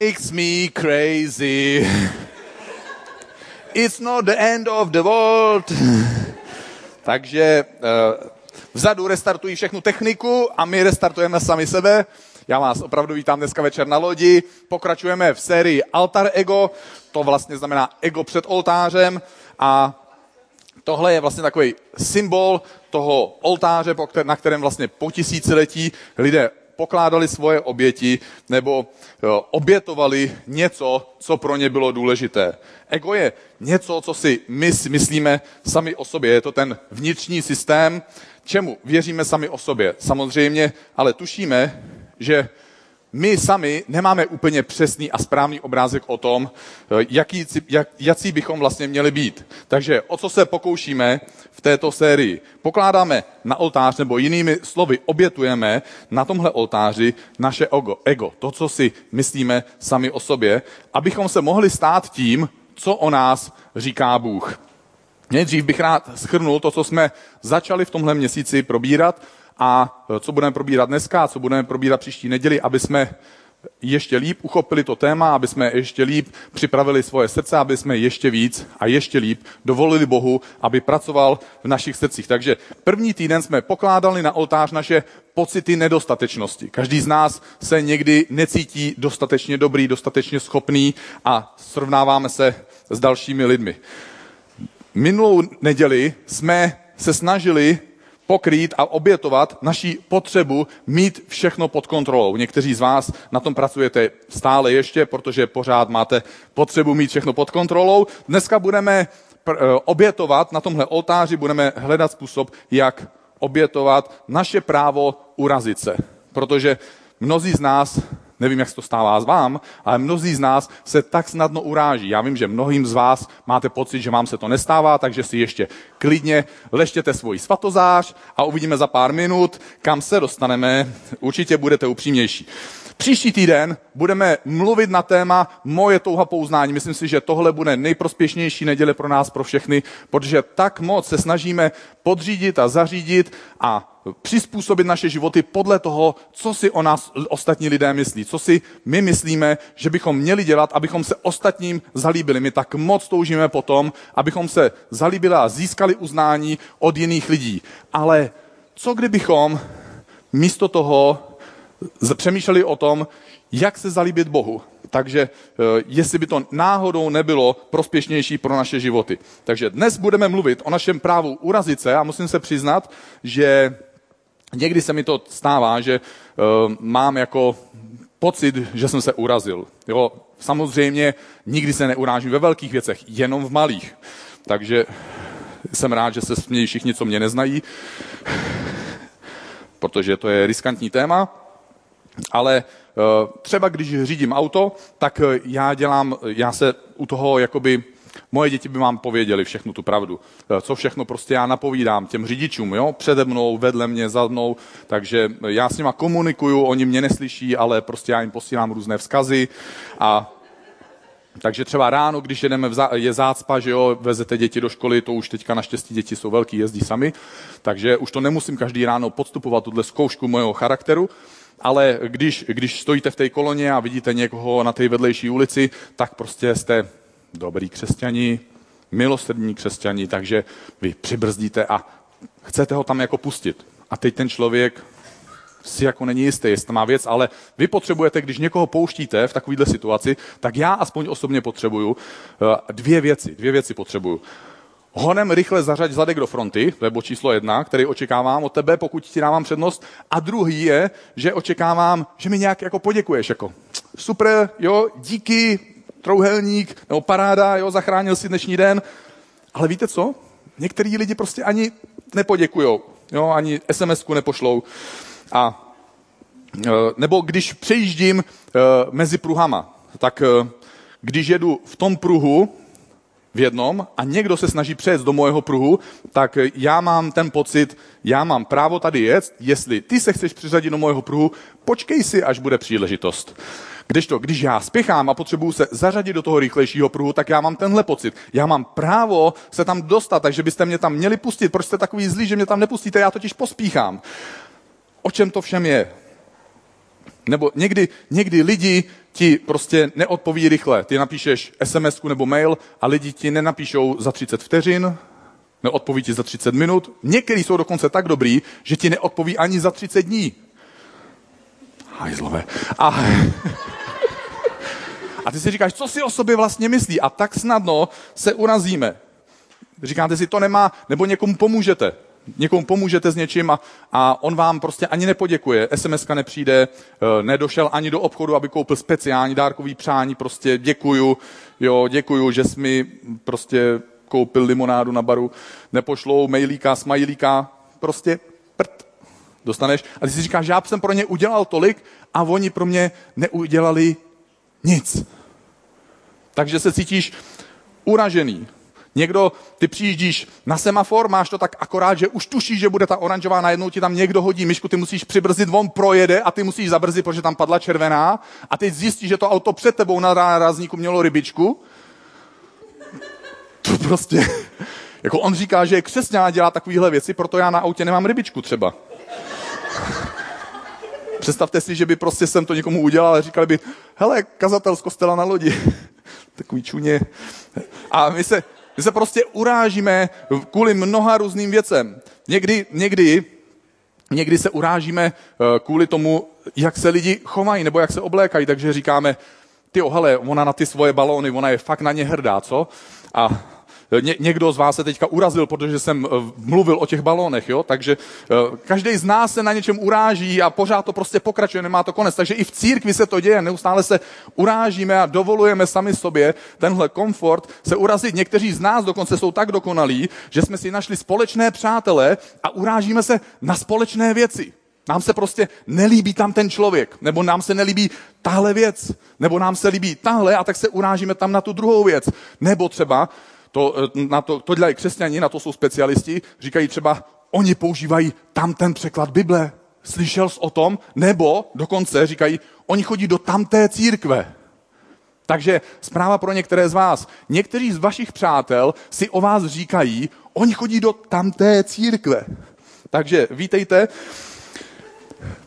makes me crazy. It's not the end of the world. Takže uh, vzadu restartují všechnu techniku a my restartujeme sami sebe. Já vás opravdu vítám dneska večer na lodi. Pokračujeme v sérii Altar Ego, to vlastně znamená ego před oltářem a tohle je vlastně takový symbol toho oltáře, na kterém vlastně po tisíciletí lidé pokládali svoje oběti nebo jo, obětovali něco, co pro ně bylo důležité. Ego je něco, co si my myslíme sami o sobě. Je to ten vnitřní systém, čemu věříme sami o sobě. Samozřejmě, ale tušíme, že my sami nemáme úplně přesný a správný obrázek o tom, jaký, jak, jaký bychom vlastně měli být. Takže o co se pokoušíme v této sérii? Pokládáme na oltář, nebo jinými slovy obětujeme na tomhle oltáři naše ego, ego, to, co si myslíme sami o sobě, abychom se mohli stát tím, co o nás říká Bůh. Nejdřív bych rád schrnul to, co jsme začali v tomhle měsíci probírat a co budeme probírat dneska, co budeme probírat příští neděli, aby jsme ještě líp uchopili to téma, aby jsme ještě líp připravili svoje srdce, aby jsme ještě víc a ještě líp dovolili Bohu, aby pracoval v našich srdcích. Takže první týden jsme pokládali na oltář naše pocity nedostatečnosti. Každý z nás se někdy necítí dostatečně dobrý, dostatečně schopný a srovnáváme se s dalšími lidmi. Minulou neděli jsme se snažili pokrýt a obětovat naší potřebu mít všechno pod kontrolou. Někteří z vás na tom pracujete stále ještě, protože pořád máte potřebu mít všechno pod kontrolou. Dneska budeme eh, obětovat na tomhle oltáři, budeme hledat způsob, jak obětovat naše právo urazit se. Protože mnozí z nás Nevím, jak se to stává s vám, ale mnozí z nás se tak snadno uráží. Já vím, že mnohým z vás máte pocit, že vám se to nestává, takže si ještě klidně leštěte svůj svatozář a uvidíme za pár minut, kam se dostaneme. Určitě budete upřímnější. Příští týden budeme mluvit na téma moje touha pouznání. Myslím si, že tohle bude nejprospěšnější neděle pro nás, pro všechny, protože tak moc se snažíme podřídit a zařídit a přizpůsobit naše životy podle toho, co si o nás ostatní lidé myslí, co si my myslíme, že bychom měli dělat, abychom se ostatním zalíbili. My tak moc toužíme potom, abychom se zalíbili a získali uznání od jiných lidí. Ale co kdybychom místo toho přemýšleli o tom, jak se zalíbit Bohu. Takže eh, jestli by to náhodou nebylo prospěšnější pro naše životy. Takže dnes budeme mluvit o našem právu urazit se a musím se přiznat, že někdy se mi to stává, že uh, mám jako pocit, že jsem se urazil. Jo, samozřejmě nikdy se neurážím ve velkých věcech, jenom v malých. Takže jsem rád, že se smějí všichni, co mě neznají, protože to je riskantní téma. Ale uh, třeba když řídím auto, tak uh, já dělám, já se u toho jakoby Moje děti by vám pověděli všechnu tu pravdu. Uh, co všechno prostě já napovídám těm řidičům, jo? přede mnou, vedle mě, za mnou, takže já s nima komunikuju, oni mě neslyší, ale prostě já jim posílám různé vzkazy a takže třeba ráno, když jedeme, zá, je zácpa, že jo, vezete děti do školy, to už teďka naštěstí děti jsou velký, jezdí sami, takže už to nemusím každý ráno podstupovat tuhle zkoušku mojeho charakteru, ale když, když stojíte v té koloně a vidíte někoho na té vedlejší ulici, tak prostě jste dobrý křesťani, milosrdní křesťani, takže vy přibrzdíte a chcete ho tam jako pustit. A teď ten člověk si jako není jistý, jestli má věc, ale vy potřebujete, když někoho pouštíte v takovéhle situaci, tak já aspoň osobně potřebuju eh, dvě věci. Dvě věci potřebuju honem rychle zařaď zadek do fronty, to je bod číslo jedna, který očekávám od tebe, pokud ti dávám přednost. A druhý je, že očekávám, že mi nějak jako poděkuješ, jako super, jo, díky, trouhelník, nebo paráda, jo, zachránil si dnešní den. Ale víte co? Některý lidi prostě ani nepoděkujou, jo, ani SMS-ku nepošlou. A e, nebo když přejíždím e, mezi pruhama, tak e, když jedu v tom pruhu, v jednom a někdo se snaží přejet do mojeho pruhu, tak já mám ten pocit, já mám právo tady jet, jestli ty se chceš přiřadit do mojeho pruhu, počkej si, až bude příležitost. Když to, když já spěchám a potřebuju se zařadit do toho rychlejšího pruhu, tak já mám tenhle pocit. Já mám právo se tam dostat, takže byste mě tam měli pustit. Proč jste takový zlý, že mě tam nepustíte? Já totiž pospíchám. O čem to všem je? Nebo někdy, někdy lidi ti prostě neodpoví rychle. Ty napíšeš sms nebo mail a lidi ti nenapíšou za 30 vteřin, neodpoví ti za 30 minut. Někteří jsou dokonce tak dobrý, že ti neodpoví ani za 30 dní. Hajzlové. A, a ty si říkáš, co si o sobě vlastně myslí? A tak snadno se urazíme. Říkáte si, to nemá, nebo někomu pomůžete. Někomu pomůžete s něčím a, a on vám prostě ani nepoděkuje. SMS nepřijde, eh, nedošel ani do obchodu, aby koupil speciální dárkový přání, prostě děkuju, jo, děkuju, že jsi mi prostě koupil limonádu na baru, nepošlou mailíka, smajlíka, prostě prd. Dostaneš a ty si říkáš, že já jsem pro ně udělal tolik a oni pro mě neudělali nic. Takže se cítíš uražený. Někdo, ty přijíždíš na semafor, máš to tak akorát, že už tušíš, že bude ta oranžová, najednou ti tam někdo hodí myšku, ty musíš přibrzdit, on projede a ty musíš zabrzit, protože tam padla červená a teď zjistíš, že to auto před tebou na rázníku mělo rybičku. To prostě, jako on říká, že křesťan dělá takovéhle věci, proto já na autě nemám rybičku třeba. Představte si, že by prostě jsem to někomu udělal a říkali by, hele, kazatel z kostela na lodi. Takový čuně. A my se, my se prostě urážíme kvůli mnoha různým věcem. Někdy, někdy, někdy se urážíme eh, kvůli tomu, jak se lidi chovají nebo jak se oblékají, takže říkáme, ty hele, ona na ty svoje balóny, ona je fakt na ně hrdá, co? A Ně, někdo z vás se teďka urazil, protože jsem eh, mluvil o těch balónech, jo? takže eh, každý z nás se na něčem uráží a pořád to prostě pokračuje, nemá to konec. Takže i v církvi se to děje, neustále se urážíme a dovolujeme sami sobě tenhle komfort se urazit. Někteří z nás dokonce jsou tak dokonalí, že jsme si našli společné přátele a urážíme se na společné věci. Nám se prostě nelíbí tam ten člověk, nebo nám se nelíbí tahle věc, nebo nám se líbí tahle a tak se urážíme tam na tu druhou věc. Nebo třeba to, eh, na to, to dělají křesťani, na to jsou specialisti, říkají třeba, oni používají tam ten překlad Bible. Slyšel jsi o tom? Nebo dokonce říkají, oni chodí do tamté církve. Takže zpráva pro některé z vás. Někteří z vašich přátel si o vás říkají, oni chodí do tamté církve. Takže vítejte.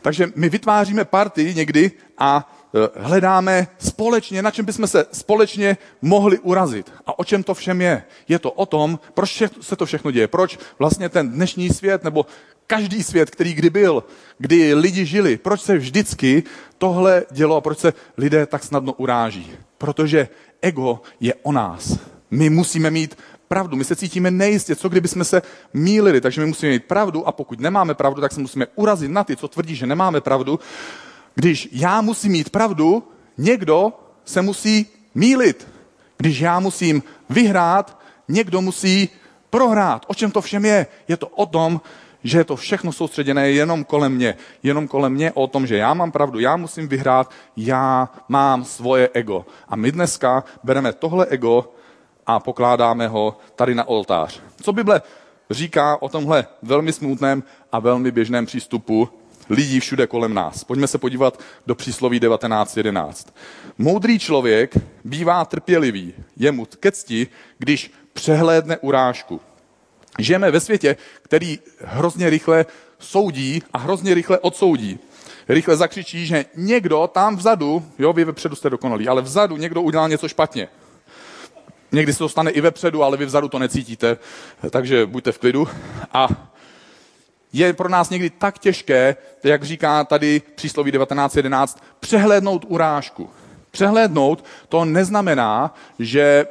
Takže my vytváříme party někdy a hledáme společně, na čem bychom se společně mohli urazit. A o čem to všem je? Je to o tom, proč se to všechno děje. Proč vlastně ten dnešní svět, nebo každý svět, který kdy byl, kdy lidi žili, proč se vždycky tohle dělo a proč se lidé tak snadno uráží. Protože ego je o nás. My musíme mít pravdu. My se cítíme nejistě, co kdyby jsme se mýlili, takže my musíme mít pravdu a pokud nemáme pravdu, tak se musíme urazit na ty, co tvrdí, že nemáme pravdu když já musím mít pravdu, někdo se musí mílit. Když já musím vyhrát, někdo musí prohrát. O čem to všem je? Je to o tom, že je to všechno soustředěné jenom kolem mě. Jenom kolem mě o tom, že já mám pravdu, já musím vyhrát, já mám svoje ego. A my dneska bereme tohle ego a pokládáme ho tady na oltář. Co Bible říká o tomhle velmi smutném a velmi běžném přístupu lidí všude kolem nás. Pojďme se podívat do přísloví 19.11. Moudrý člověk bývá trpělivý, je mu ke cti, když přehlédne urážku. Žijeme ve světě, který hrozně rychle soudí a hrozně rychle odsoudí. Rychle zakřičí, že někdo tam vzadu, jo, vy vepředu jste dokonalí, ale vzadu někdo udělal něco špatně. Někdy se to stane i vepředu, ale vy vzadu to necítíte, takže buďte v klidu. A je pro nás někdy tak těžké, jak říká tady přísloví 19.11, přehlédnout urážku. Přehlédnout to neznamená, že,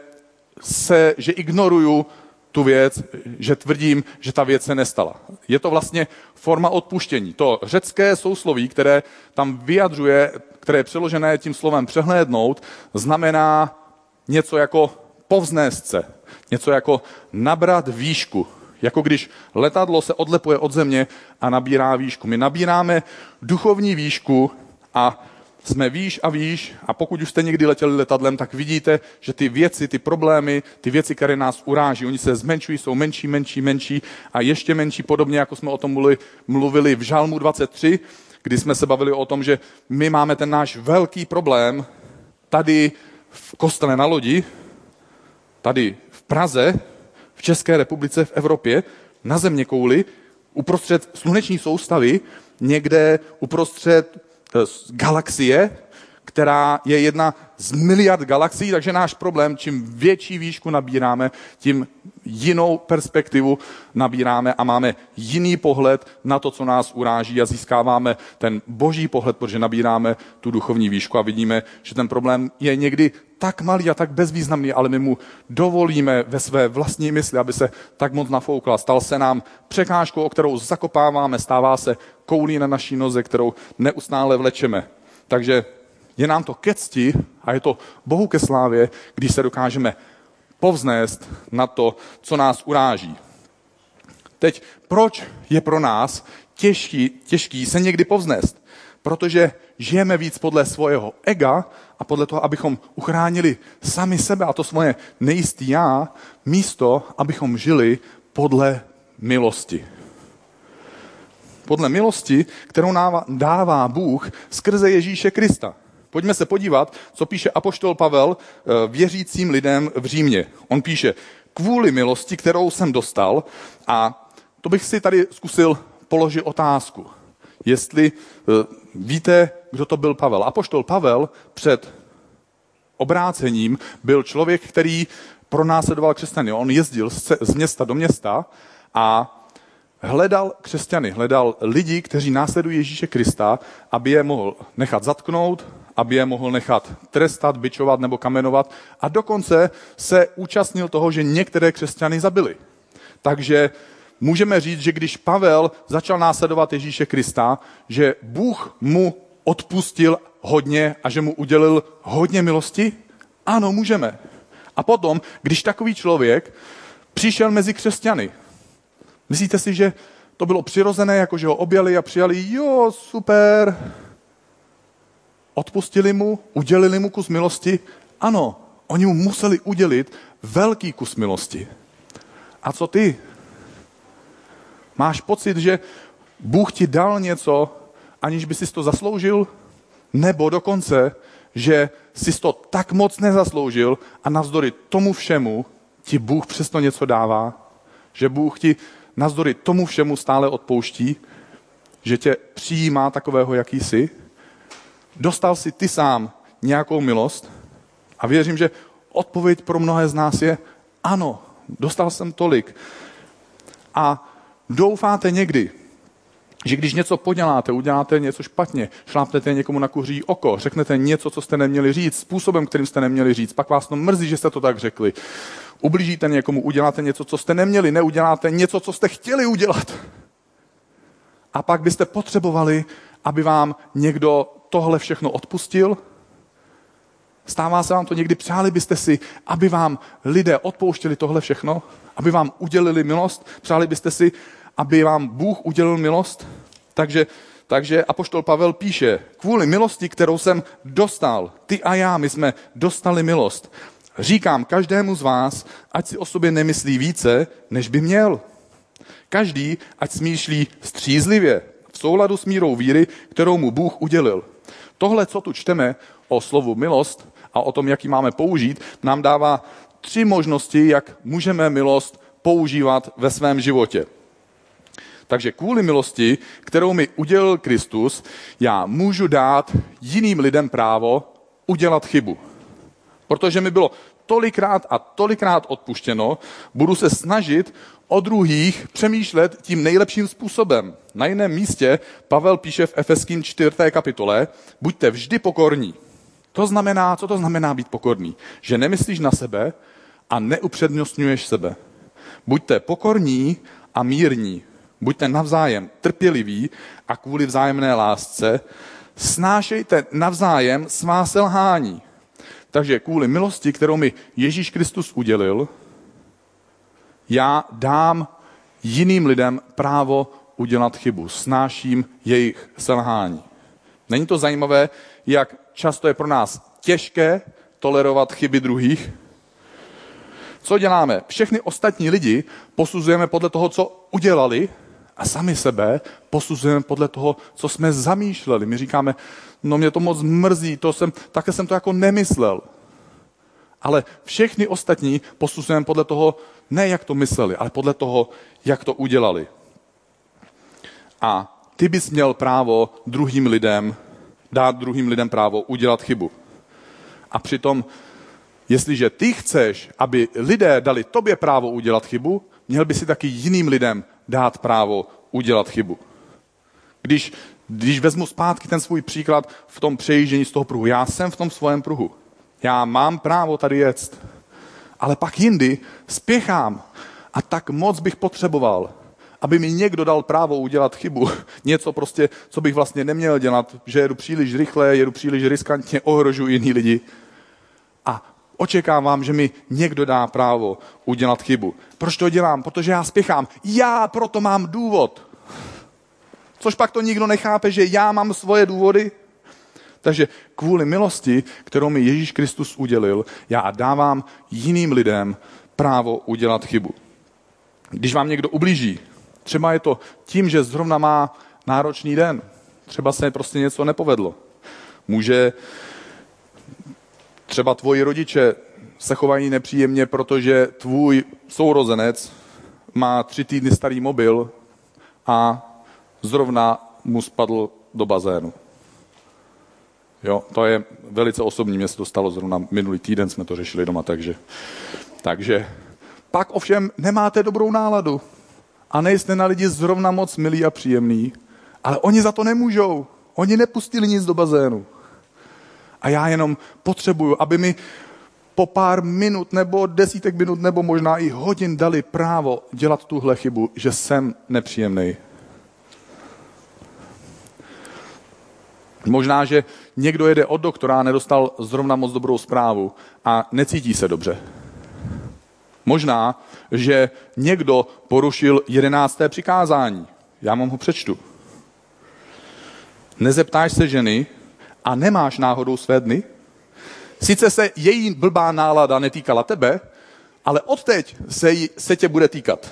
se, že ignoruju tu věc, že tvrdím, že ta věc se nestala. Je to vlastně forma odpuštění. To řecké sousloví, které tam vyjadřuje, které je přeložené tím slovem přehlédnout, znamená něco jako povznést se, něco jako nabrat výšku, jako když letadlo se odlepuje od země a nabírá výšku. My nabíráme duchovní výšku a jsme výš a výš a pokud už jste někdy letěli letadlem, tak vidíte, že ty věci, ty problémy, ty věci, které nás uráží, oni se zmenšují, jsou menší, menší, menší a ještě menší, podobně jako jsme o tom mluvili, v Žalmu 23, kdy jsme se bavili o tom, že my máme ten náš velký problém tady v kostele na lodi, tady v Praze, v České republice, v Evropě, na země kouli, uprostřed sluneční soustavy, někde uprostřed eh, galaxie, která je jedna z miliard galaxií, takže náš problém, čím větší výšku nabíráme, tím jinou perspektivu nabíráme a máme jiný pohled na to, co nás uráží a získáváme ten boží pohled, protože nabíráme tu duchovní výšku a vidíme, že ten problém je někdy tak malý a tak bezvýznamný, ale my mu dovolíme ve své vlastní mysli, aby se tak moc nafoukla. Stal se nám překážkou, o kterou zakopáváme, stává se koulí na naší noze, kterou neustále vlečeme. Takže je nám to ke cti a je to Bohu ke slávě, když se dokážeme povznést na to, co nás uráží. Teď, proč je pro nás těžký, těžký se někdy povznést? Protože žijeme víc podle svého ega a podle toho, abychom uchránili sami sebe a to svoje nejistý já, místo, abychom žili podle milosti. Podle milosti, kterou dává Bůh skrze Ježíše Krista. Pojďme se podívat, co píše apoštol Pavel eh, věřícím lidem v Římě. On píše, kvůli milosti, kterou jsem dostal, a to bych si tady zkusil položit otázku. Jestli eh, víte, kdo to byl Pavel. Apoštol Pavel před obrácením byl člověk, který pronásledoval křesťany. On jezdil z města do města a hledal křesťany, hledal lidi, kteří následují Ježíše Krista, aby je mohl nechat zatknout, aby je mohl nechat trestat, bičovat nebo kamenovat a dokonce se účastnil toho, že některé křesťany zabili. Takže můžeme říct, že když Pavel začal následovat Ježíše Krista, že Bůh mu odpustil hodně a že mu udělil hodně milosti? Ano, můžeme. A potom, když takový člověk přišel mezi křesťany, myslíte si, že to bylo přirozené, jako že ho objali a přijali, jo, super, odpustili mu, udělili mu kus milosti? Ano, oni mu museli udělit velký kus milosti. A co ty? Máš pocit, že Bůh ti dal něco, aniž by si to zasloužil? Nebo dokonce, že jsi to tak moc nezasloužil a navzdory tomu všemu ti Bůh přesto něco dává? Že Bůh ti navzdory tomu všemu stále odpouští? Že tě přijímá takového, jaký jsi? Dostal si ty sám nějakou milost? A věřím, že odpověď pro mnohé z nás je ano, dostal jsem tolik. A doufáte někdy, že když něco poděláte, uděláte něco špatně, šlápnete někomu na kuří oko, řeknete něco, co jste neměli říct, způsobem, kterým jste neměli říct, pak vás to mrzí, že jste to tak řekli. Ublížíte někomu, uděláte něco, co jste neměli, neuděláte něco, co jste chtěli udělat. A pak byste potřebovali, aby vám někdo tohle všechno odpustil? Stává se vám to někdy, přáli byste si, aby vám lidé odpouštěli tohle všechno? Aby vám udělili milost? Přáli byste si, aby vám Bůh udělil milost? Takže, takže Apoštol Pavel píše, kvůli milosti, kterou jsem dostal, ty a já, my jsme dostali milost. Říkám každému z vás, ať si o sobě nemyslí více, než by měl. Každý, ať smýšlí střízlivě, v souladu s mírou víry, kterou mu Bůh udělil. Tohle, co tu čteme o slovu milost a o tom, jak ji máme použít, nám dává tři možnosti, jak můžeme milost používat ve svém životě. Takže kvůli milosti, kterou mi udělil Kristus, já můžu dát jiným lidem právo udělat chybu. Protože mi bylo tolikrát a tolikrát odpuštěno, budu se snažit o druhých přemýšlet tím nejlepším způsobem. Na jiném místě Pavel píše v Efeským 4. kapitole, buďte vždy pokorní. To znamená, co to znamená být pokorný? Že nemyslíš na sebe a neupřednostňuješ sebe. Buďte pokorní a mírní. Buďte navzájem trpěliví a kvůli vzájemné lásce snášejte navzájem svá selhání. Takže kvůli milosti, kterou mi Ježíš Kristus udělil, já dám jiným lidem právo udělat chybu. Snáším jejich selhání. Není to zajímavé, jak často je pro nás těžké tolerovat chyby druhých? Co děláme? Všechny ostatní lidi posuzujeme podle toho, co udělali a sami sebe posuzujeme podle toho, co jsme zamýšleli. My říkáme, no mě to moc mrzí, to jsem, také jsem to jako nemyslel. Ale všechny ostatní posuzujeme podle toho, ne jak to mysleli, ale podle toho, jak to udělali. A ty bys měl právo druhým lidem dát druhým lidem právo udělat chybu. A přitom, jestliže ty chceš, aby lidé dali tobě právo udělat chybu, měl by si taky jiným lidem dát právo udělat chybu. Když, když vezmu zpátky ten svůj příklad v tom přejíždění z toho pruhu, já jsem v tom svém pruhu. Já mám právo tady jet, ale pak jindy spěchám a tak moc bych potřeboval, aby mi někdo dal právo udělat chybu. Něco prostě, co bych vlastně neměl dělat, že jedu příliš rychle, jedu příliš riskantně, ohrožuji jiný lidi. A očekávám, že mi někdo dá právo udělat chybu. Proč to dělám? Protože já spěchám. Já proto mám důvod. Což pak to nikdo nechápe, že já mám svoje důvody. Takže kvůli milosti, kterou mi Ježíš Kristus udělil, já dávám jiným lidem právo udělat chybu. Když vám někdo ublíží, třeba je to tím, že zrovna má náročný den, třeba se prostě něco nepovedlo. Může třeba tvoji rodiče se chovají nepříjemně, protože tvůj sourozenec má tři týdny starý mobil a zrovna mu spadl do bazénu. Jo, to je velice osobní, mě se to stalo zrovna minulý týden, jsme to řešili doma, takže, takže pak ovšem nemáte dobrou náladu a nejste na lidi zrovna moc milí a příjemný, ale oni za to nemůžou. Oni nepustili nic do bazénu. A já jenom potřebuju, aby mi po pár minut nebo desítek minut nebo možná i hodin dali právo dělat tuhle chybu, že jsem nepříjemný. Možná, že někdo jede od doktora a nedostal zrovna moc dobrou zprávu a necítí se dobře. Možná, že někdo porušil jedenácté přikázání. Já vám ho přečtu. Nezeptáš se ženy a nemáš náhodou své dny? Sice se její blbá nálada netýkala tebe, ale odteď se, jí, se tě bude týkat.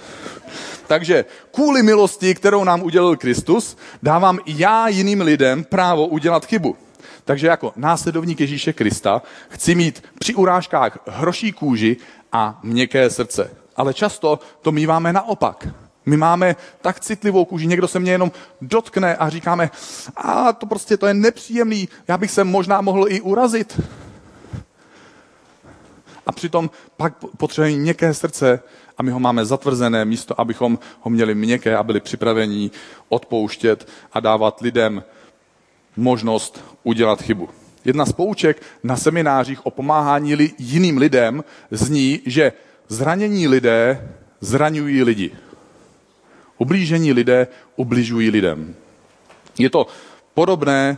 Takže kvůli milosti, kterou nám udělil Kristus, dávám i já jiným lidem právo udělat chybu. Takže jako následovník Ježíše Krista chci mít při urážkách hroší kůži a měkké srdce. Ale často to míváme naopak. My máme tak citlivou kůži, někdo se mě jenom dotkne a říkáme, a to prostě to je nepříjemný, já bych se možná mohl i urazit. A přitom pak potřebujeme měkké srdce a my ho máme zatvrzené místo, abychom ho měli měkké a byli připraveni odpouštět a dávat lidem možnost udělat chybu. Jedna z pouček na seminářích o pomáhání li, jiným lidem zní, že zranění lidé zraňují lidi. Ublížení lidé ubližují lidem. Je to podobné,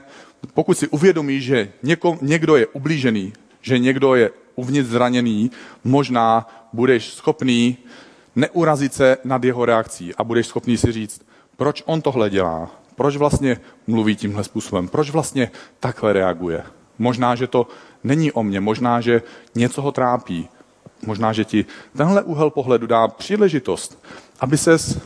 pokud si uvědomí, že někdo je ublížený, že někdo je uvnitř zraněný, možná budeš schopný neurazit se nad jeho reakcí a budeš schopný si říct, proč on tohle dělá, proč vlastně mluví tímhle způsobem, proč vlastně takhle reaguje. Možná, že to není o mně, možná, že něco ho trápí, možná, že ti tenhle úhel pohledu dá příležitost, aby ses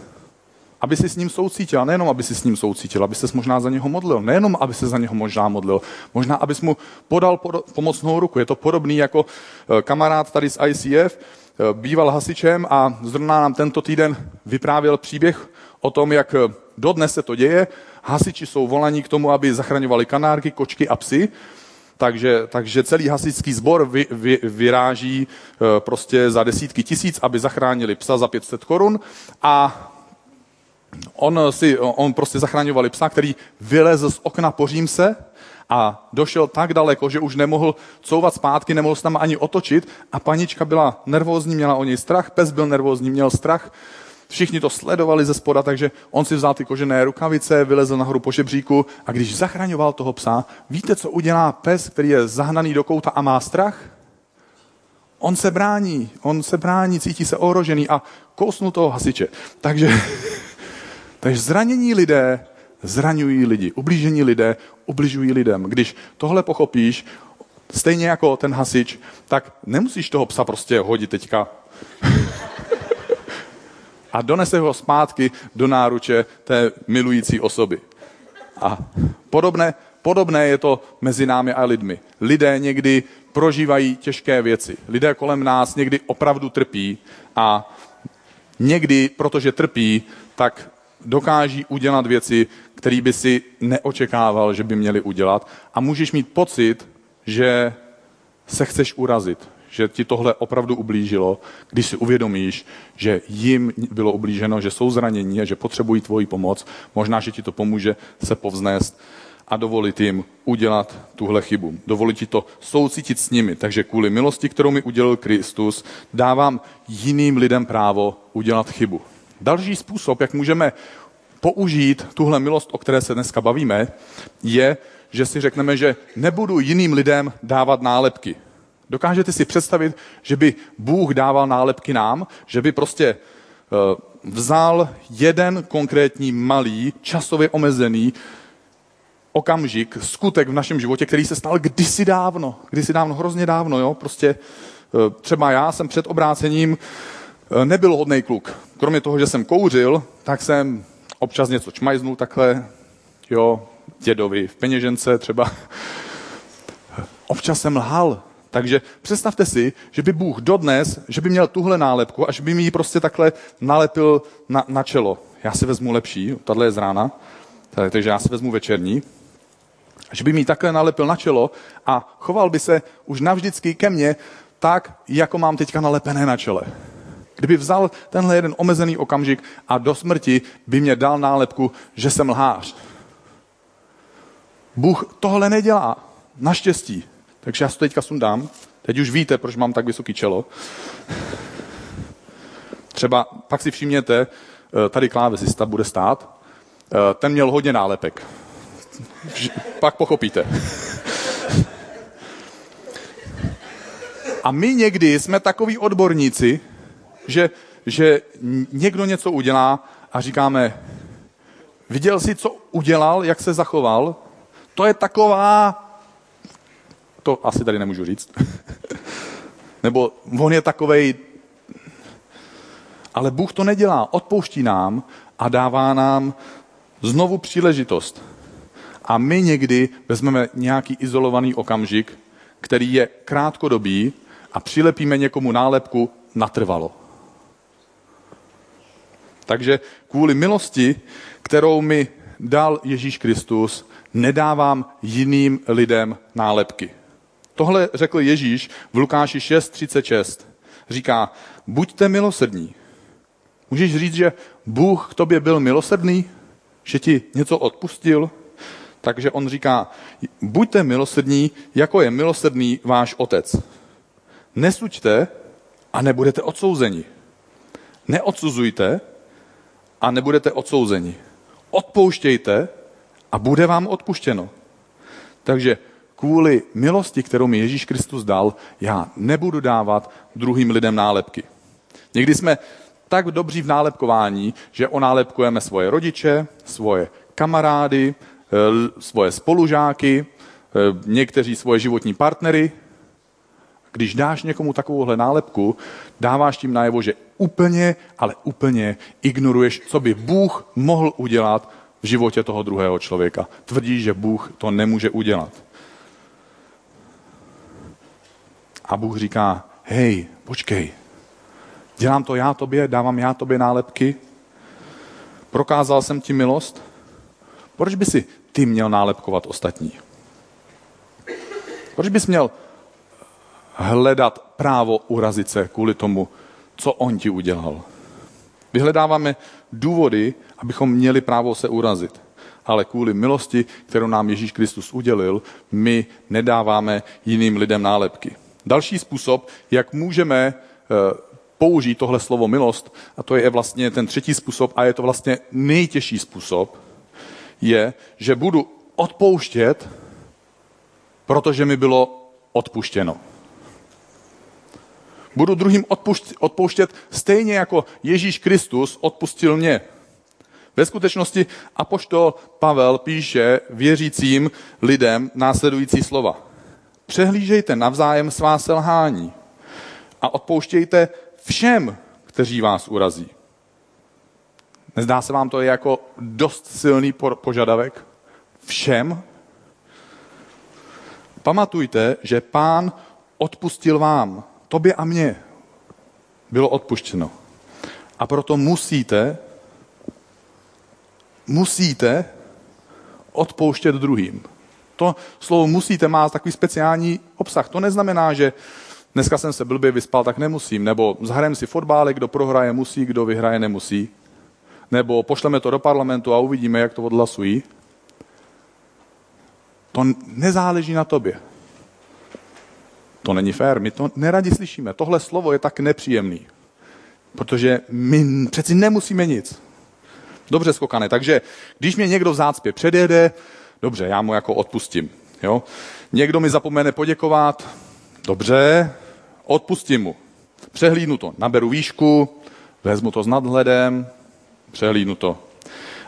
aby si s ním soucítil, nejenom, aby si s ním soucítil, aby se možná za něho modlil, nejenom, aby se za něho možná modlil, možná, abys mu podal pomocnou ruku. Je to podobný jako eh, kamarád tady z ICF, eh, býval hasičem a zrovna nám tento týden vyprávěl příběh o tom, jak eh, dodnes se to děje. Hasiči jsou volaní k tomu, aby zachraňovali kanárky, kočky a psy. Takže, takže celý hasičský sbor vy, vy, vyráží prostě za desítky tisíc, aby zachránili psa za 500 korun a on, si, on prostě zachraňovali psa, který vylezl z okna po římse a došel tak daleko, že už nemohl couvat zpátky, nemohl se tam ani otočit a panička byla nervózní, měla o něj strach, pes byl nervózní, měl strach, všichni to sledovali ze spoda, takže on si vzal ty kožené rukavice, vylezl nahoru po žebříku a když zachraňoval toho psa, víte, co udělá pes, který je zahnaný do kouta a má strach? On se brání, on se brání, cítí se ohrožený a kousnul toho hasiče. Takže Takže zranění lidé zraňují lidi, ublížení lidé ubližují lidem. Když tohle pochopíš, stejně jako ten hasič, tak nemusíš toho psa prostě hodit teďka a donese ho zpátky do náruče té milující osoby. A podobné, podobné je to mezi námi a lidmi. Lidé někdy prožívají těžké věci. Lidé kolem nás někdy opravdu trpí a někdy, protože trpí, tak dokáží udělat věci, které by si neočekával, že by měli udělat a můžeš mít pocit, že se chceš urazit, že ti tohle opravdu ublížilo, když si uvědomíš, že jim bylo ublíženo, že jsou zranění a že potřebují tvoji pomoc. Možná, že ti to pomůže se povznést a dovolit jim udělat tuhle chybu. Dovolit ti to soucítit s nimi. Takže kvůli milosti, kterou mi udělal Kristus, dávám jiným lidem právo udělat chybu. Další způsob, jak můžeme použít tuhle milost, o které se dneska bavíme, je, že si řekneme, že nebudu jiným lidem dávat nálepky. Dokážete si představit, že by Bůh dával nálepky nám, že by prostě eh, vzal jeden konkrétní malý, časově omezený okamžik, skutek v našem životě, který se stal kdysi dávno, kdysi dávno, hrozně dávno, jo, prostě eh, třeba já jsem před obrácením nebyl hodný kluk. Kromě toho, že jsem kouřil, tak jsem občas něco čmajznul takhle, jo, dědovi v peněžence třeba. Občas jsem lhal, takže představte si, že by Bůh dodnes, že by měl tuhle nálepku a že by mi ji prostě takhle nalepil na, na čelo. Já si vezmu lepší, tahle je z rána, takže já si vezmu večerní. Že by mi takhle nalepil na čelo a choval by se už navždycky ke mně tak, jako mám teďka nalepené na čele. Kdyby vzal tenhle jeden omezený okamžik a do smrti by mě dal nálepku, že jsem lhář. Bůh tohle nedělá. Naštěstí. Takže já to teďka sundám. Teď už víte, proč mám tak vysoký čelo. Třeba pak si všimněte, eh, tady klávesista bude stát. Eh, ten měl hodně nálepek. Pak pochopíte. A my někdy jsme takový odborníci, že, že někdo něco udělá a říkáme, viděl jsi, co udělal, jak se zachoval? To je taková to asi tady nemůžu říct. Nebo on je takovej... Ale Bůh to nedělá. Odpouští nám a dává nám znovu příležitost. A my někdy vezmeme nějaký izolovaný okamžik, který je krátkodobý a přilepíme někomu nálepku natrvalo. Takže kvůli milosti, kterou mi dal Ježíš Kristus, nedávám jiným lidem nálepky. Tohle řekl Ježíš v Lukáši 6.36. Říká, buďte milosrdní. Můžeš říct, že Bůh k tobě byl milosrdný? Že ti něco odpustil? Takže on říká, buďte milosrdní, jako je milosrdný váš otec. Nesuďte a nebudete odsouzeni. Neodsuzujte a nebudete odsouzeni. Odpouštějte a bude vám odpuštěno. Takže kvůli milosti, kterou mi Ježíš Kristus dal, já nebudu dávat druhým lidem nálepky. Někdy jsme tak dobří v nálepkování, že onálepkujeme svoje rodiče, svoje kamarády, eh, svoje spolužáky, eh, někteří svoje životní partnery. Když dáš někomu takovouhle nálepku, dáváš tím najevo, že úplně, ale úplně ignoruješ, co by Bůh mohl udělat v životě toho druhého člověka. Tvrdíš, že Bůh to nemůže udělat. A Bůh říká, hej, počkej, dělám to já tobě, dávám já tobě nálepky, prokázal jsem ti milost, proč by si ty měl nálepkovat ostatní? Proč bys měl hledat právo urazit se kvůli tomu, co on ti udělal? Vyhledáváme důvody, abychom měli právo se urazit. Ale kvůli milosti, kterou nám Ježíš Kristus udělil, my nedáváme jiným lidem nálepky. Další způsob, jak můžeme eh, použít tohle slovo milost, a to je vlastně ten třetí způsob, a je to vlastně nejtěžší způsob, je, že budu odpouštět, protože mi bylo odpuštěno. Budu druhým odpouštět stejně jako Ježíš Kristus odpustil mě. Ve skutečnosti apoštol Pavel píše věřícím lidem následující slova. Přehlížejte navzájem svá selhání a odpouštějte všem, kteří vás urazí. Nezdá se vám to jako dost silný požadavek? Všem? Pamatujte, že pán odpustil vám, tobě a mně. Bylo odpuštěno. A proto musíte musíte odpouštět druhým. To slovo musíte má takový speciální obsah. To neznamená, že dneska jsem se blbě vyspal, tak nemusím. Nebo zahrajem si fotbálek, kdo prohraje musí, kdo vyhraje nemusí. Nebo pošleme to do parlamentu a uvidíme, jak to odhlasují. To nezáleží na tobě. To není fér, my to neradi slyšíme. Tohle slovo je tak nepříjemný. Protože my přeci nemusíme nic. Dobře, skokane. Takže když mě někdo v zácpě předjede, dobře, já mu jako odpustím. Jo? Někdo mi zapomene poděkovat, dobře, odpustím mu. Přehlídnu to, naberu výšku, vezmu to s nadhledem, přehlídnu to.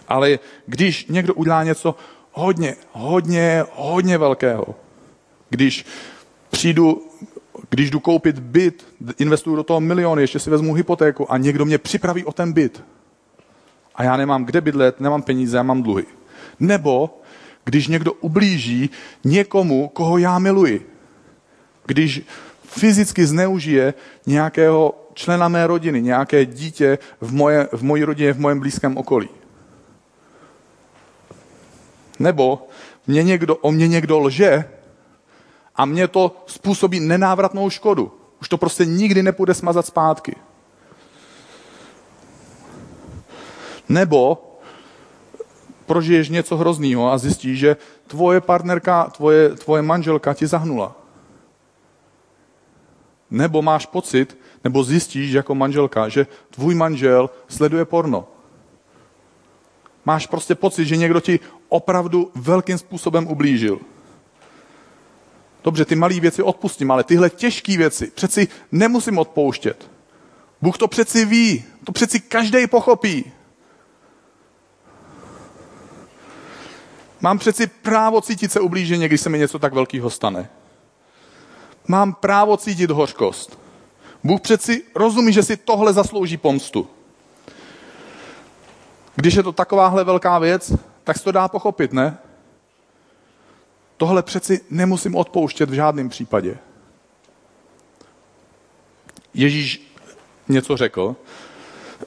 Ale když někdo udělá něco hodně, hodně, hodně velkého, když přijdu, když jdu koupit byt, investuju do toho miliony, ještě si vezmu hypotéku a někdo mě připraví o ten byt, a já nemám kde bydlet, nemám peníze, já mám dluhy. Nebo když někdo ublíží někomu, koho já miluji. Když fyzicky zneužije nějakého člena mé rodiny, nějaké dítě v, moje, v mojí rodině, v mojem blízkém okolí. Nebo mě někdo, o mě někdo lže a mě to způsobí nenávratnou škodu. Už to prostě nikdy nepůjde smazat zpátky. Nebo prožiješ něco hroznýho a zjistíš, že tvoje partnerka, tvoje, tvoje manželka ti zahnula. Nebo máš pocit, nebo zjistíš jako manželka, že tvůj manžel sleduje porno. Máš prostě pocit, že někdo ti opravdu velkým způsobem ublížil. Dobře, ty malé věci odpustím, ale tyhle těžké věci přeci nemusím odpouštět. Bůh to přeci ví, to přeci každý pochopí. Mám přeci právo cítit se ublíženě, když se mi něco tak velkého stane. Mám právo cítit hořkost. Bůh přeci rozumí, že si tohle zaslouží pomstu. Když je to takováhle velká věc, tak se to dá pochopit, ne? Tohle přeci nemusím odpouštět v žádném případě. Ježíš něco řekl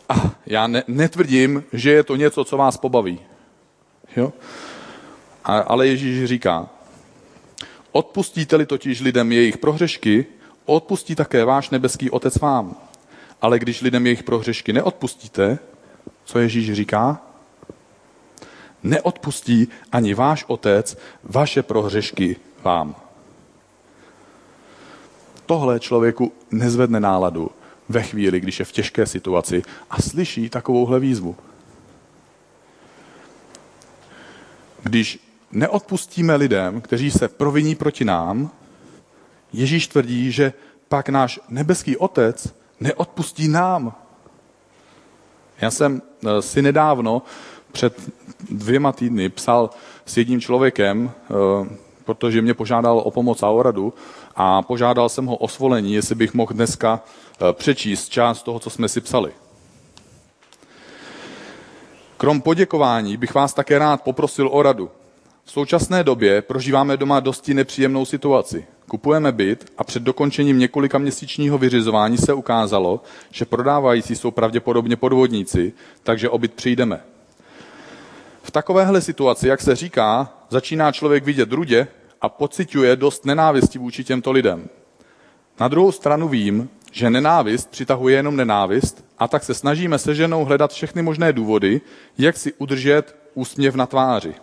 a já ne, netvrdím, že je to něco, co vás pobaví. Jo? A, ale Ježíš říká, odpustíte-li totiž lidem jejich prohřešky, odpustí také váš nebeský otec vám. Ale když lidem jejich prohřešky neodpustíte, co Ježíš říká? Neodpustí ani váš otec vaše prohřešky vám. Tohle člověku nezvedne náladu ve chvíli, když je v těžké situaci a slyší takovouhle výzvu. Když neodpustíme lidem, kteří se proviní proti nám, Ježíš tvrdí, že pak náš nebeský otec neodpustí nám. Já jsem eh, si nedávno před dvěma týdny psal s jedním člověkem, eh, protože mě požádal o pomoc a o radu a požádal jsem ho o svolení, jestli bych mohl dneska eh, přečíst část toho, co jsme si psali. Krom poděkování bych vás také rád poprosil o radu. V současné době prožíváme doma dosti nepříjemnou situaci. Kupujeme byt a před dokončením několika měsíčního vyřizování se ukázalo, že prodávající jsou pravděpodobně podvodníci, takže o byt přijdeme. V takovéhle situaci, jak se říká, začíná člověk vidět rudě a pociťuje dost nenávisti vůči těmto lidem. Na druhou stranu vím, že nenávist přitahuje jenom nenávist a tak se snažíme se ženou hledat všechny možné důvody, jak si udržet úsměv na tváři.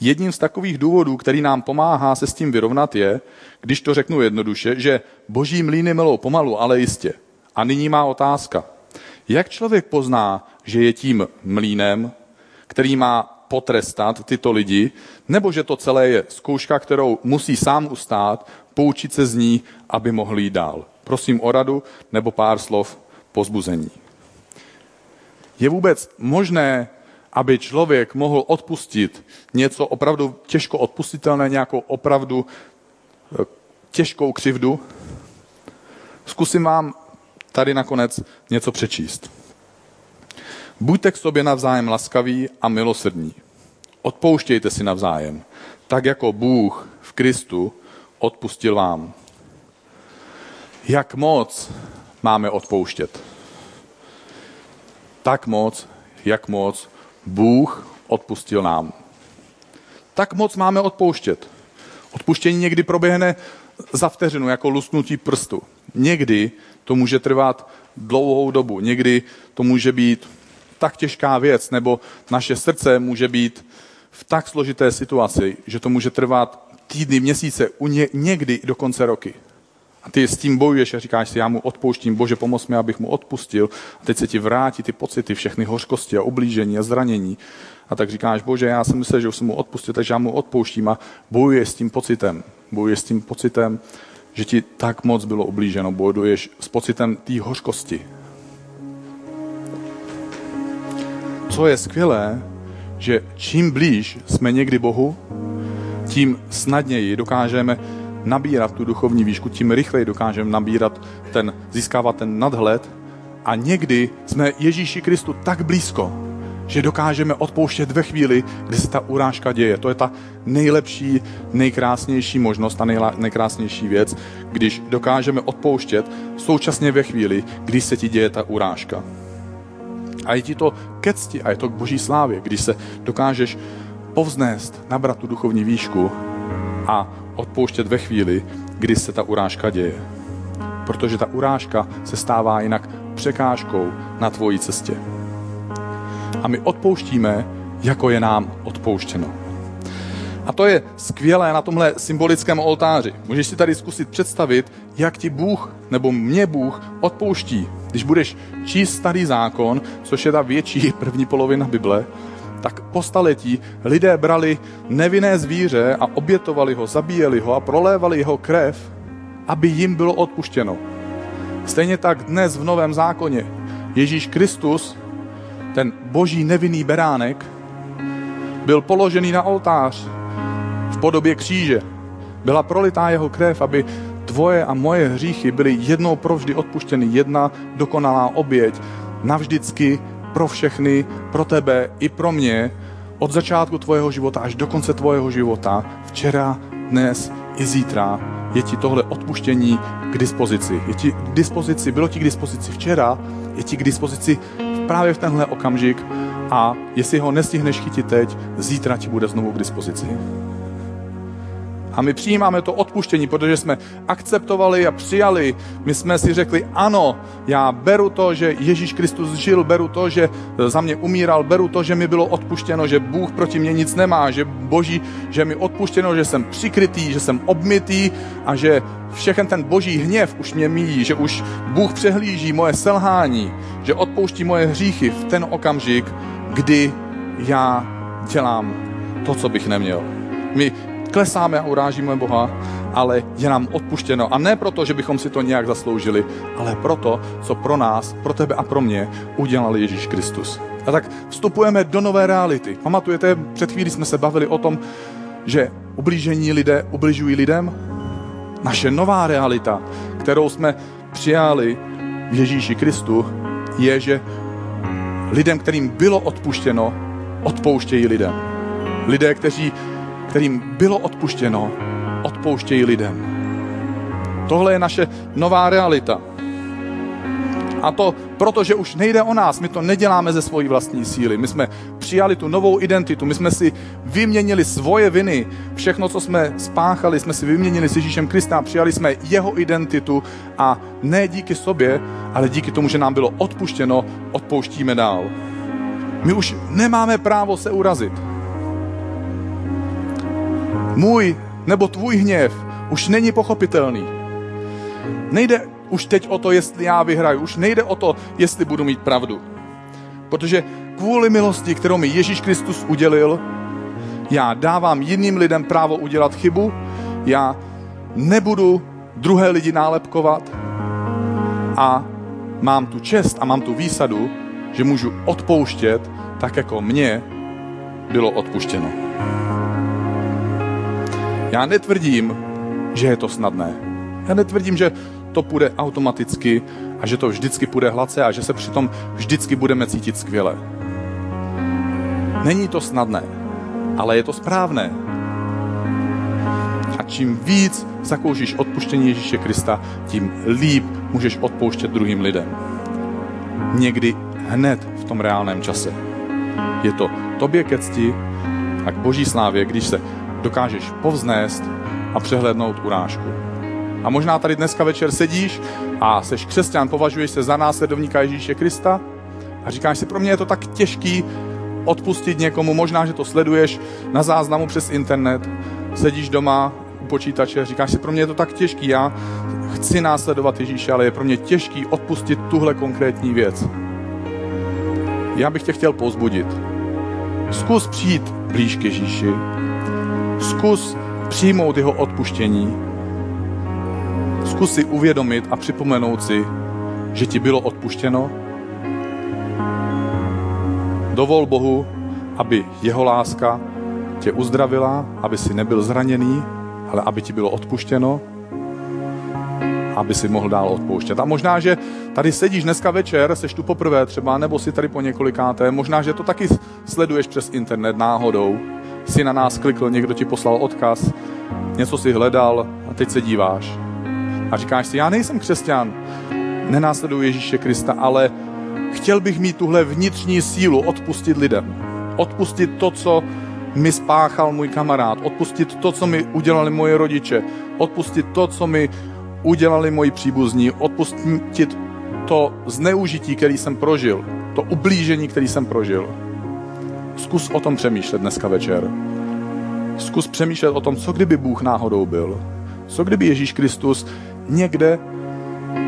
Jedním z takových důvodů, který nám pomáhá se s tím vyrovnat, je, když to řeknu jednoduše, že boží mlíny melou pomalu, ale jistě. A nyní má otázka. Jak člověk pozná, že je tím mlínem, který má potrestat tyto lidi, nebo že to celé je zkouška, kterou musí sám ustát, poučit se z ní, aby mohl jít dál. Prosím o radu nebo pár slov pozbuzení. Je vůbec možné aby člověk mohl odpustit něco opravdu těžko odpustitelné, nějakou opravdu eh, těžkou křivdu, zkusím vám tady nakonec něco přečíst. Buďte k sobě navzájem laskaví a milosrdní. Odpouštějte si navzájem, tak jako Bůh v Kristu odpustil vám. Jak moc máme odpouštět? Tak moc, jak moc Bůh odpustil nám. Tak moc máme odpouštět. Odpuštění někdy proběhne za vteřinu, jako lusnutí prstu. Někdy to může trvat dlouhou dobu. Někdy to může být tak těžká věc, nebo naše srdce může být v tak složité situaci, že to může trvat týdny, měsíce, u ně, někdy i do konce roky. A ty s tím bojuješ a říkáš si, já mu odpouštím, bože pomoz mi, abych mu odpustil. A teď se ti vrátí ty pocity, všechny hořkosti a ublížení a zranění. A tak říkáš, bože, já jsem myslel, že už jsem mu odpustil, takže já mu odpouštím a bojuješ s tím pocitem. Bojuješ s tím pocitem, že ti tak moc bylo ublíženo. Bojuješ s pocitem té hořkosti. Co je skvělé, že čím blíž jsme někdy Bohu, tím snadněji dokážeme nabírat tu duchovní výšku, tím rychleji dokážeme nabírat ten, získávat ten nadhled a někdy jsme Ježíši Kristu tak blízko, že dokážeme odpouštět ve chvíli, kdy se ta urážka děje. To je ta nejlepší, nejkrásnější možnost, ta nejkrásnější věc, když dokážeme odpouštět současně ve chvíli, kdy se ti děje ta urážka. A je ti to ke cti a je to k boží slávě, když se dokážeš povznést, nabrat tu duchovní výšku a odpouštět ve chvíli, kdy se ta urážka děje. Protože ta urážka se stává jinak překážkou na tvojí cestě. A my odpouštíme, jako je nám odpouštěno. A to je skvělé na tomhle symbolickém oltáři. Můžeš si tady zkusit představit, jak ti Bůh nebo mě Bůh odpouští. Když budeš číst starý zákon, což je ta větší první polovina Bible, tak po staletí lidé brali nevinné zvíře a obětovali ho, zabíjeli ho a prolévali jeho krev, aby jim bylo odpuštěno. Stejně tak dnes v Novém zákoně Ježíš Kristus, ten boží nevinný beránek, byl položený na oltář v podobě kříže. Byla prolitá jeho krev, aby tvoje a moje hříchy byly jednou provždy odpuštěny, jedna dokonalá oběť, navždycky pro všechny, pro tebe i pro mě, od začátku tvojeho života až do konce tvojeho života, včera, dnes i zítra, je ti tohle odpuštění k dispozici. Je ti k dispozici, bylo ti k dispozici včera, je ti k dispozici právě v tenhle okamžik a jestli ho nestihneš chytit teď, zítra ti bude znovu k dispozici. A my přijímáme to odpuštění, protože jsme akceptovali a přijali. My jsme si řekli, ano, já beru to, že Ježíš Kristus žil, beru to, že za mě umíral, beru to, že mi bylo odpuštěno, že Bůh proti mě nic nemá, že Boží, že mi odpuštěno, že jsem přikrytý, že jsem obmytý a že všechen ten boží hněv už mě míjí, že už Bůh přehlíží moje selhání, že odpouští moje hříchy v ten okamžik, kdy já dělám to, co bych neměl. My klesáme a urážíme Boha, ale je nám odpuštěno. A ne proto, že bychom si to nějak zasloužili, ale proto, co pro nás, pro tebe a pro mě udělal Ježíš Kristus. A tak vstupujeme do nové reality. Pamatujete, před chvíli jsme se bavili o tom, že ublížení lidé ubližují lidem? Naše nová realita, kterou jsme přijali v Ježíši Kristu, je, že lidem, kterým bylo odpuštěno, odpouštějí lidem. Lidé, kteří kterým bylo odpuštěno, odpouštějí lidem. Tohle je naše nová realita. A to proto, že už nejde o nás, my to neděláme ze svojí vlastní síly. My jsme přijali tu novou identitu, my jsme si vyměnili svoje viny, všechno, co jsme spáchali, jsme si vyměnili s Ježíšem Krista, přijali jsme jeho identitu a ne díky sobě, ale díky tomu, že nám bylo odpuštěno, odpouštíme dál. My už nemáme právo se urazit můj nebo tvůj hněv už není pochopitelný. Nejde už teď o to, jestli já vyhraju, už nejde o to, jestli budu mít pravdu. Protože kvůli milosti, kterou mi Ježíš Kristus udělil, já dávám jiným lidem právo udělat chybu, já nebudu druhé lidi nálepkovat a mám tu čest a mám tu výsadu, že můžu odpouštět tak, jako mně bylo odpuštěno. Já netvrdím, že je to snadné. Já netvrdím, že to půjde automaticky a že to vždycky půjde hladce a že se přitom vždycky budeme cítit skvěle. Není to snadné, ale je to správné. A čím víc zakoušíš odpuštění Ježíše Krista, tím líp můžeš odpouštět druhým lidem. Někdy hned v tom reálném čase. Je to tobě ke cti a k boží slávě, když se dokážeš povznést a přehlednout urážku. A možná tady dneska večer sedíš a seš křesťan, považuješ se za následovníka Ježíše Krista a říkáš si, pro mě je to tak těžký odpustit někomu, možná, že to sleduješ na záznamu přes internet, sedíš doma u počítače, říkáš si, pro mě je to tak těžký, já chci následovat Ježíše, ale je pro mě těžký odpustit tuhle konkrétní věc. Já bych tě chtěl pozbudit. Zkus přijít blíž k Ježíši. Zkus přijmout jeho odpuštění. Zkus si uvědomit a připomenout si, že ti bylo odpuštěno. Dovol Bohu, aby jeho láska tě uzdravila, aby si nebyl zraněný, ale aby ti bylo odpuštěno, aby si mohl dál odpouštět. A možná, že tady sedíš dneska večer, seš tu poprvé třeba, nebo si tady po několikáté, možná, že to taky sleduješ přes internet náhodou, si na nás klikl, někdo ti poslal odkaz, něco si hledal a teď se díváš. A říkáš si, já nejsem křesťan, nenásleduji Ježíše Krista, ale chtěl bych mít tuhle vnitřní sílu odpustit lidem. Odpustit to, co mi spáchal můj kamarád, odpustit to, co mi udělali moje rodiče, odpustit to, co mi udělali moji příbuzní, odpustit to zneužití, který jsem prožil, to ublížení, který jsem prožil. Zkus o tom přemýšlet dneska večer. Zkus přemýšlet o tom, co kdyby Bůh náhodou byl. Co kdyby Ježíš Kristus někde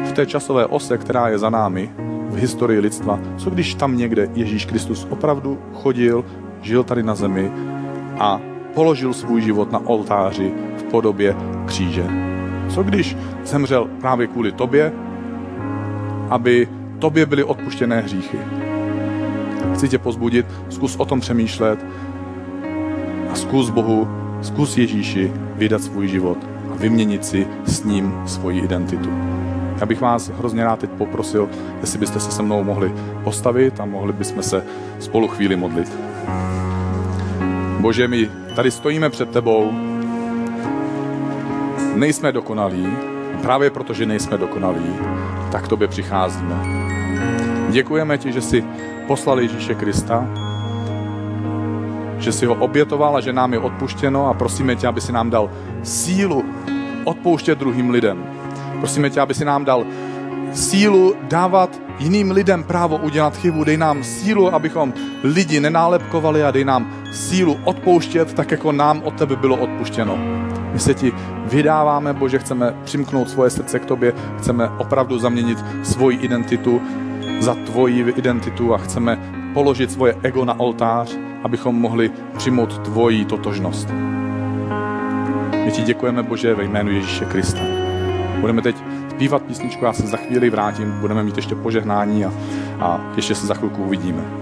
v té časové ose, která je za námi, v historii lidstva, co když tam někde Ježíš Kristus opravdu chodil, žil tady na zemi a položil svůj život na oltáři v podobě kříže. Co když zemřel právě kvůli tobě, aby tobě byly odpuštěné hříchy. Chci tě pozbudit, zkus o tom přemýšlet a zkus Bohu, zkus Ježíši vydat svůj život a vyměnit si s ním svoji identitu. Já bych vás hrozně rád teď poprosil, jestli byste se se mnou mohli postavit a mohli bychom se spolu chvíli modlit. Bože, my tady stojíme před tebou, nejsme dokonalí, právě protože nejsme dokonalí, tak k tobě přicházíme. Děkujeme ti, že jsi poslal Ježíše Krista, že si ho obětoval a že nám je odpuštěno a prosíme tě, aby si nám dal sílu odpouštět druhým lidem. Prosíme tě, aby si nám dal sílu dávat jiným lidem právo udělat chybu. Dej nám sílu, abychom lidi nenálepkovali a dej nám sílu odpouštět, tak jako nám od tebe bylo odpuštěno. My se ti vydáváme, Bože, chceme přimknout svoje srdce k tobě, chceme opravdu zaměnit svoji identitu za tvoji identitu a chceme položit svoje ego na oltář, abychom mohli přijmout tvoji totožnost. My ti děkujeme, Bože, ve jménu Ježíše Krista. Budeme teď zpívat písničku, já se za chvíli vrátím, budeme mít ještě požehnání a, a ještě se za chvilku uvidíme.